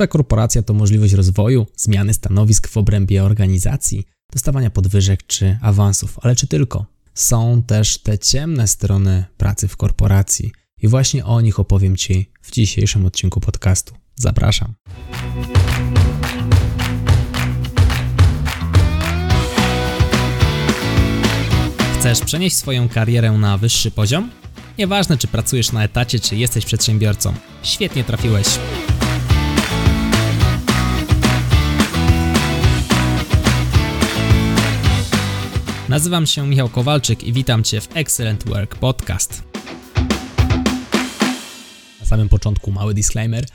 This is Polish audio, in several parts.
że korporacja to możliwość rozwoju, zmiany stanowisk w obrębie organizacji, dostawania podwyżek czy awansów, ale czy tylko? Są też te ciemne strony pracy w korporacji i właśnie o nich opowiem Ci w dzisiejszym odcinku podcastu. Zapraszam. Chcesz przenieść swoją karierę na wyższy poziom? Nieważne, czy pracujesz na etacie, czy jesteś przedsiębiorcą. Świetnie trafiłeś. Nazywam się Michał Kowalczyk i witam Cię w Excellent Work Podcast. Na samym początku mały disclaimer.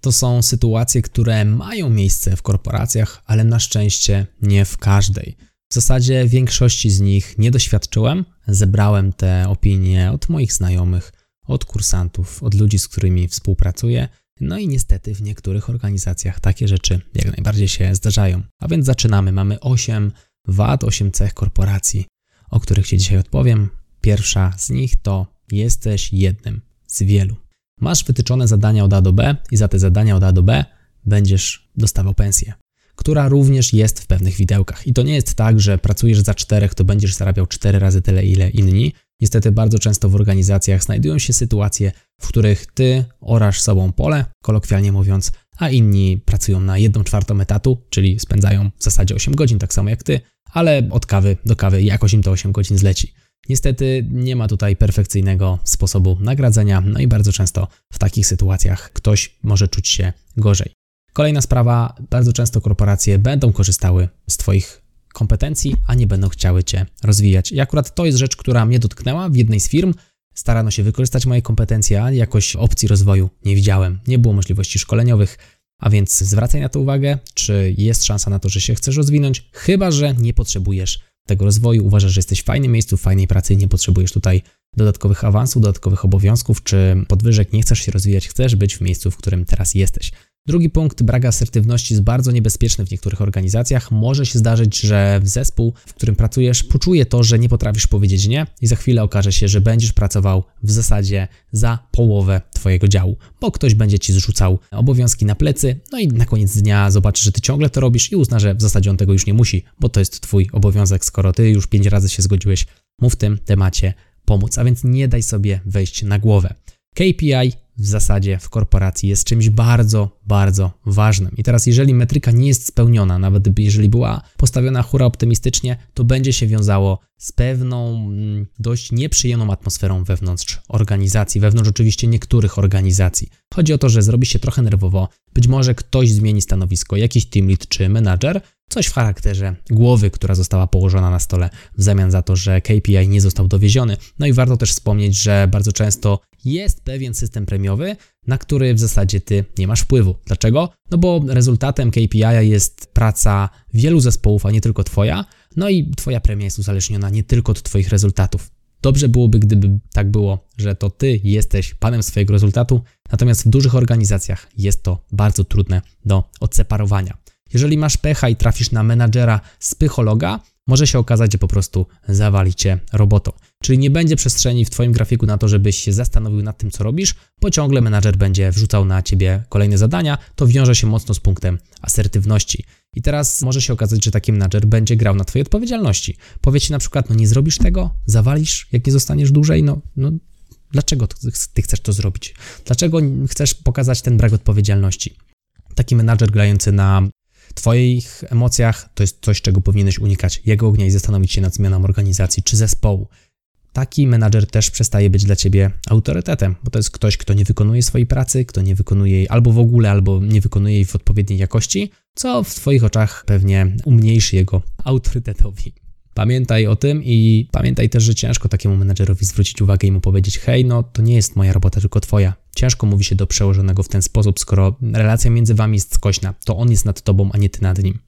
To są sytuacje, które mają miejsce w korporacjach, ale na szczęście nie w każdej. W zasadzie większości z nich nie doświadczyłem. Zebrałem te opinie od moich znajomych, od kursantów, od ludzi, z którymi współpracuję. No i niestety w niektórych organizacjach takie rzeczy jak najbardziej się zdarzają. A więc zaczynamy. Mamy 8 wad, 8 cech korporacji, o których Ci dzisiaj odpowiem. Pierwsza z nich to jesteś jednym z wielu. Masz wytyczone zadania od A do B i za te zadania od A do B będziesz dostawał pensję która również jest w pewnych widełkach. I to nie jest tak, że pracujesz za czterech, to będziesz zarabiał cztery razy tyle, ile inni. Niestety bardzo często w organizacjach znajdują się sytuacje, w których ty orasz sobą pole, kolokwialnie mówiąc, a inni pracują na jedną czwartą etatu, czyli spędzają w zasadzie 8 godzin, tak samo jak ty, ale od kawy do kawy jakoś im to 8 godzin zleci. Niestety nie ma tutaj perfekcyjnego sposobu nagradzenia, no i bardzo często w takich sytuacjach ktoś może czuć się gorzej. Kolejna sprawa, bardzo często korporacje będą korzystały z Twoich kompetencji, a nie będą chciały Cię rozwijać. I akurat to jest rzecz, która mnie dotknęła w jednej z firm. Starano się wykorzystać moje kompetencje, a jakoś opcji rozwoju nie widziałem. Nie było możliwości szkoleniowych, a więc zwracaj na to uwagę, czy jest szansa na to, że się chcesz rozwinąć, chyba że nie potrzebujesz tego rozwoju, uważasz, że jesteś w fajnym miejscu, w fajnej pracy i nie potrzebujesz tutaj dodatkowych awansów, dodatkowych obowiązków czy podwyżek, nie chcesz się rozwijać, chcesz być w miejscu, w którym teraz jesteś. Drugi punkt, brak asertywności jest bardzo niebezpieczny w niektórych organizacjach. Może się zdarzyć, że zespół, w którym pracujesz, poczuje to, że nie potrafisz powiedzieć nie i za chwilę okaże się, że będziesz pracował w zasadzie za połowę Twojego działu, bo ktoś będzie Ci zrzucał obowiązki na plecy, no i na koniec dnia zobaczy, że Ty ciągle to robisz i uzna, że w zasadzie on tego już nie musi, bo to jest Twój obowiązek, skoro Ty już pięć razy się zgodziłeś mu w tym temacie pomóc, a więc nie daj sobie wejść na głowę. KPI w zasadzie w korporacji jest czymś bardzo, bardzo ważnym. I teraz, jeżeli metryka nie jest spełniona, nawet jeżeli była postawiona hura optymistycznie, to będzie się wiązało z pewną mm, dość nieprzyjemną atmosferą wewnątrz organizacji, wewnątrz oczywiście niektórych organizacji. Chodzi o to, że zrobi się trochę nerwowo, być może ktoś zmieni stanowisko, jakiś team lead czy menadżer, coś w charakterze głowy, która została położona na stole w zamian za to, że KPI nie został dowieziony. No i warto też wspomnieć, że bardzo często jest pewien system premiowy, na który w zasadzie ty nie masz wpływu. Dlaczego? No bo rezultatem KPI jest praca wielu zespołów, a nie tylko twoja, no i twoja premia jest uzależniona nie tylko od twoich rezultatów. Dobrze byłoby, gdyby tak było, że to ty jesteś panem swojego rezultatu, natomiast w dużych organizacjach jest to bardzo trudne do odseparowania. Jeżeli masz pecha i trafisz na menadżera z psychologa, może się okazać, że po prostu zawali cię robotą. Czyli nie będzie przestrzeni w Twoim grafiku na to, żebyś się zastanowił nad tym, co robisz, bo ciągle menadżer będzie wrzucał na Ciebie kolejne zadania, to wiąże się mocno z punktem asertywności. I teraz może się okazać, że taki menadżer będzie grał na Twojej odpowiedzialności. Powie Ci na przykład, no nie zrobisz tego, zawalisz, jak nie zostaniesz dłużej, no, no dlaczego Ty chcesz to zrobić? Dlaczego chcesz pokazać ten brak odpowiedzialności? Taki menadżer grający na Twoich emocjach to jest coś, czego powinieneś unikać. Jego ognia i zastanowić się nad zmianą organizacji czy zespołu. Taki menadżer też przestaje być dla ciebie autorytetem, bo to jest ktoś, kto nie wykonuje swojej pracy, kto nie wykonuje jej albo w ogóle, albo nie wykonuje jej w odpowiedniej jakości, co w Twoich oczach pewnie umniejszy jego autorytetowi. Pamiętaj o tym i pamiętaj też, że ciężko takiemu menedżerowi zwrócić uwagę i mu powiedzieć: Hej, no to nie jest moja robota, tylko twoja. Ciężko mówi się do przełożonego w ten sposób, skoro relacja między wami jest skośna. To on jest nad tobą, a nie ty nad nim.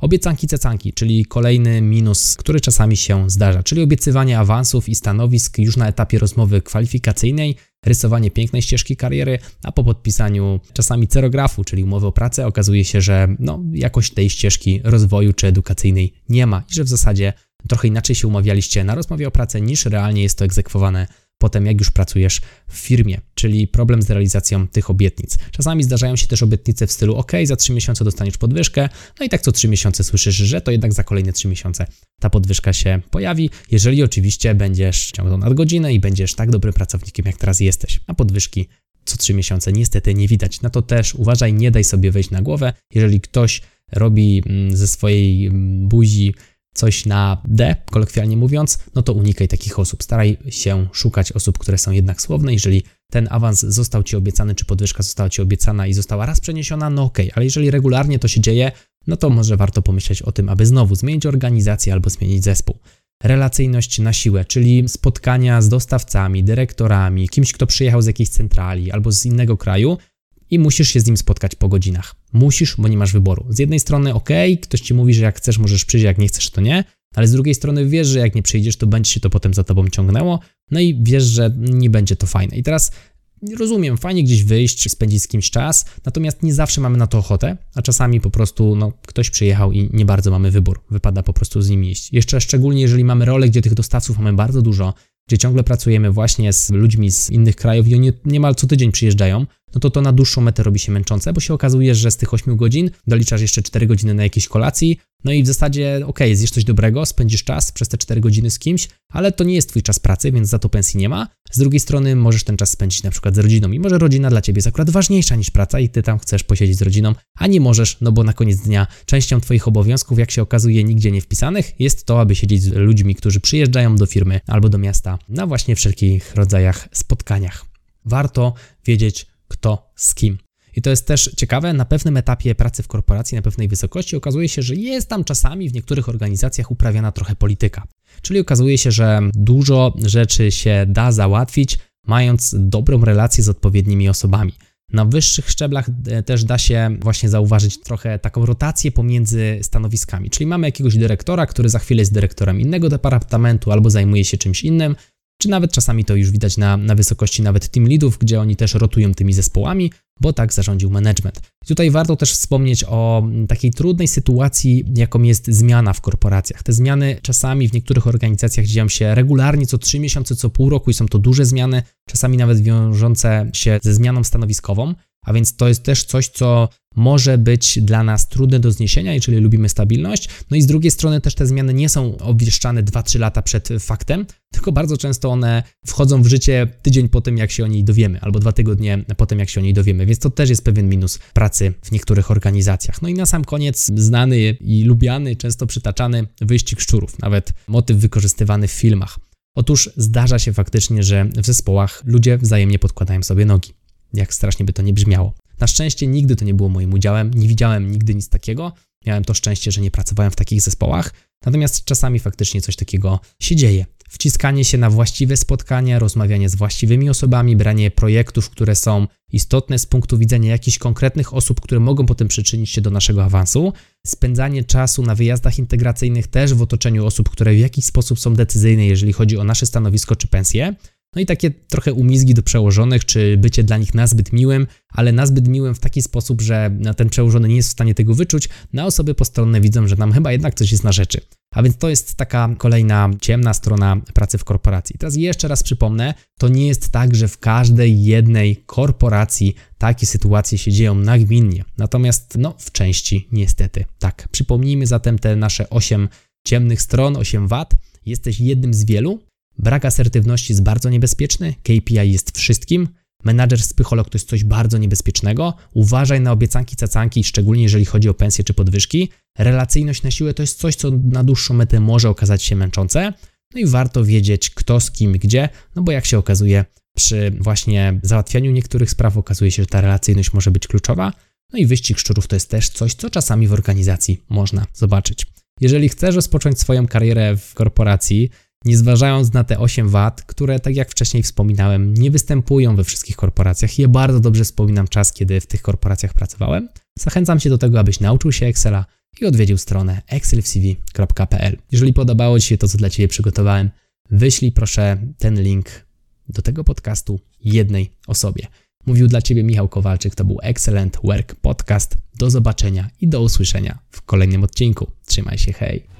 Obiecanki cecanki, czyli kolejny minus, który czasami się zdarza, czyli obiecywanie awansów i stanowisk już na etapie rozmowy kwalifikacyjnej, rysowanie pięknej ścieżki kariery, a po podpisaniu czasami cerografu, czyli umowy o pracę, okazuje się, że no, jakoś tej ścieżki rozwoju czy edukacyjnej nie ma i że w zasadzie trochę inaczej się umawialiście na rozmowie o pracę niż realnie jest to egzekwowane potem, jak już pracujesz w firmie, czyli problem z realizacją tych obietnic. Czasami zdarzają się też obietnice w stylu: OK, za 3 miesiące dostaniesz podwyżkę, no i tak co 3 miesiące słyszysz, że to jednak za kolejne 3 miesiące ta podwyżka się pojawi, jeżeli oczywiście będziesz ciągnął nadgodzinę i będziesz tak dobrym pracownikiem, jak teraz jesteś. A podwyżki co 3 miesiące niestety nie widać. Na to też uważaj, nie daj sobie wejść na głowę. Jeżeli ktoś robi mm, ze swojej mm, buzi coś na D, kolokwialnie mówiąc, no to unikaj takich osób. Staraj się szukać osób, które są jednak słowne. Jeżeli ten awans został Ci obiecany, czy podwyżka została Ci obiecana i została raz przeniesiona, no okej, okay. ale jeżeli regularnie to się dzieje, no to może warto pomyśleć o tym, aby znowu zmienić organizację albo zmienić zespół. Relacyjność na siłę, czyli spotkania z dostawcami, dyrektorami, kimś, kto przyjechał z jakiejś centrali albo z innego kraju, i musisz się z nim spotkać po godzinach. Musisz, bo nie masz wyboru. Z jednej strony, ok, ktoś ci mówi, że jak chcesz, możesz przyjść, jak nie chcesz, to nie, ale z drugiej strony wiesz, że jak nie przyjdziesz, to będzie się to potem za tobą ciągnęło, no i wiesz, że nie będzie to fajne. I teraz rozumiem, fajnie gdzieś wyjść, spędzić z kimś czas, natomiast nie zawsze mamy na to ochotę, a czasami po prostu no, ktoś przyjechał i nie bardzo mamy wybór. Wypada po prostu z nim iść. Jeszcze szczególnie, jeżeli mamy rolę, gdzie tych dostawców mamy bardzo dużo, gdzie ciągle pracujemy właśnie z ludźmi z innych krajów i oni niemal co tydzień przyjeżdżają, no to to na dłuższą metę robi się męczące, bo się okazuje, że z tych 8 godzin doliczasz jeszcze 4 godziny na jakiejś kolacji, no i w zasadzie, ok, zjesz coś dobrego, spędzisz czas przez te 4 godziny z kimś, ale to nie jest twój czas pracy, więc za to pensji nie ma. Z drugiej strony możesz ten czas spędzić na przykład z rodziną i może rodzina dla ciebie jest akurat ważniejsza niż praca i ty tam chcesz posiedzieć z rodziną, a nie możesz, no bo na koniec dnia częścią twoich obowiązków, jak się okazuje, nigdzie nie wpisanych, jest to, aby siedzieć z ludźmi, którzy przyjeżdżają do firmy albo do miasta na właśnie wszelkich rodzajach spotkaniach. Warto wiedzieć, kto z kim. I to jest też ciekawe, na pewnym etapie pracy w korporacji, na pewnej wysokości okazuje się, że jest tam czasami w niektórych organizacjach uprawiana trochę polityka. Czyli okazuje się, że dużo rzeczy się da załatwić, mając dobrą relację z odpowiednimi osobami. Na wyższych szczeblach e, też da się właśnie zauważyć trochę taką rotację pomiędzy stanowiskami. Czyli mamy jakiegoś dyrektora, który za chwilę jest dyrektorem innego departamentu albo zajmuje się czymś innym, czy nawet czasami to już widać na, na wysokości nawet team leadów, gdzie oni też rotują tymi zespołami, bo tak zarządził management. I tutaj warto też wspomnieć o takiej trudnej sytuacji, jaką jest zmiana w korporacjach. Te zmiany czasami w niektórych organizacjach dzieją się regularnie, co 3 miesiące, co pół roku i są to duże zmiany, czasami nawet wiążące się ze zmianą stanowiskową. A więc to jest też coś, co może być dla nas trudne do zniesienia, jeżeli lubimy stabilność. No i z drugiej strony też te zmiany nie są obwieszczane 2-3 lata przed faktem, tylko bardzo często one wchodzą w życie tydzień po tym, jak się o niej dowiemy, albo dwa tygodnie po tym, jak się o niej dowiemy, więc to też jest pewien minus pracy w niektórych organizacjach. No i na sam koniec znany i lubiany, często przytaczany wyścig szczurów, nawet motyw wykorzystywany w filmach. Otóż zdarza się faktycznie, że w zespołach ludzie wzajemnie podkładają sobie nogi jak strasznie by to nie brzmiało. Na szczęście nigdy to nie było moim udziałem, nie widziałem nigdy nic takiego. Miałem to szczęście, że nie pracowałem w takich zespołach, natomiast czasami faktycznie coś takiego się dzieje. Wciskanie się na właściwe spotkania, rozmawianie z właściwymi osobami, branie projektów, które są istotne z punktu widzenia jakichś konkretnych osób, które mogą potem przyczynić się do naszego awansu, spędzanie czasu na wyjazdach integracyjnych też w otoczeniu osób, które w jakiś sposób są decyzyjne, jeżeli chodzi o nasze stanowisko czy pensje. No i takie trochę umizgi do przełożonych, czy bycie dla nich nazbyt miłym, ale nazbyt miłym w taki sposób, że ten przełożony nie jest w stanie tego wyczuć, na osoby postronne widzą, że nam chyba jednak coś jest na rzeczy. A więc to jest taka kolejna ciemna strona pracy w korporacji. Teraz jeszcze raz przypomnę, to nie jest tak, że w każdej jednej korporacji takie sytuacje się dzieją nagminnie. Natomiast no w części niestety tak. Przypomnijmy zatem te nasze 8 ciemnych stron, 8 wad. Jesteś jednym z wielu, Brak asertywności jest bardzo niebezpieczny, KPI jest wszystkim, menadżer spycholog to jest coś bardzo niebezpiecznego, uważaj na obiecanki cacanki, szczególnie jeżeli chodzi o pensje czy podwyżki. Relacyjność na siłę to jest coś, co na dłuższą metę może okazać się męczące, no i warto wiedzieć kto z kim gdzie, no bo jak się okazuje przy właśnie załatwianiu niektórych spraw okazuje się, że ta relacyjność może być kluczowa, no i wyścig szczurów to jest też coś, co czasami w organizacji można zobaczyć. Jeżeli chcesz rozpocząć swoją karierę w korporacji, nie zważając na te 8 wad, które, tak jak wcześniej wspominałem, nie występują we wszystkich korporacjach. Ja bardzo dobrze wspominam czas, kiedy w tych korporacjach pracowałem. Zachęcam Cię do tego, abyś nauczył się Excela i odwiedził stronę excelcv.pl. Jeżeli podobało Ci się to, co dla Ciebie przygotowałem, wyślij proszę ten link do tego podcastu jednej osobie. Mówił dla Ciebie Michał Kowalczyk, to był Excellent Work Podcast. Do zobaczenia i do usłyszenia w kolejnym odcinku. Trzymaj się, hej!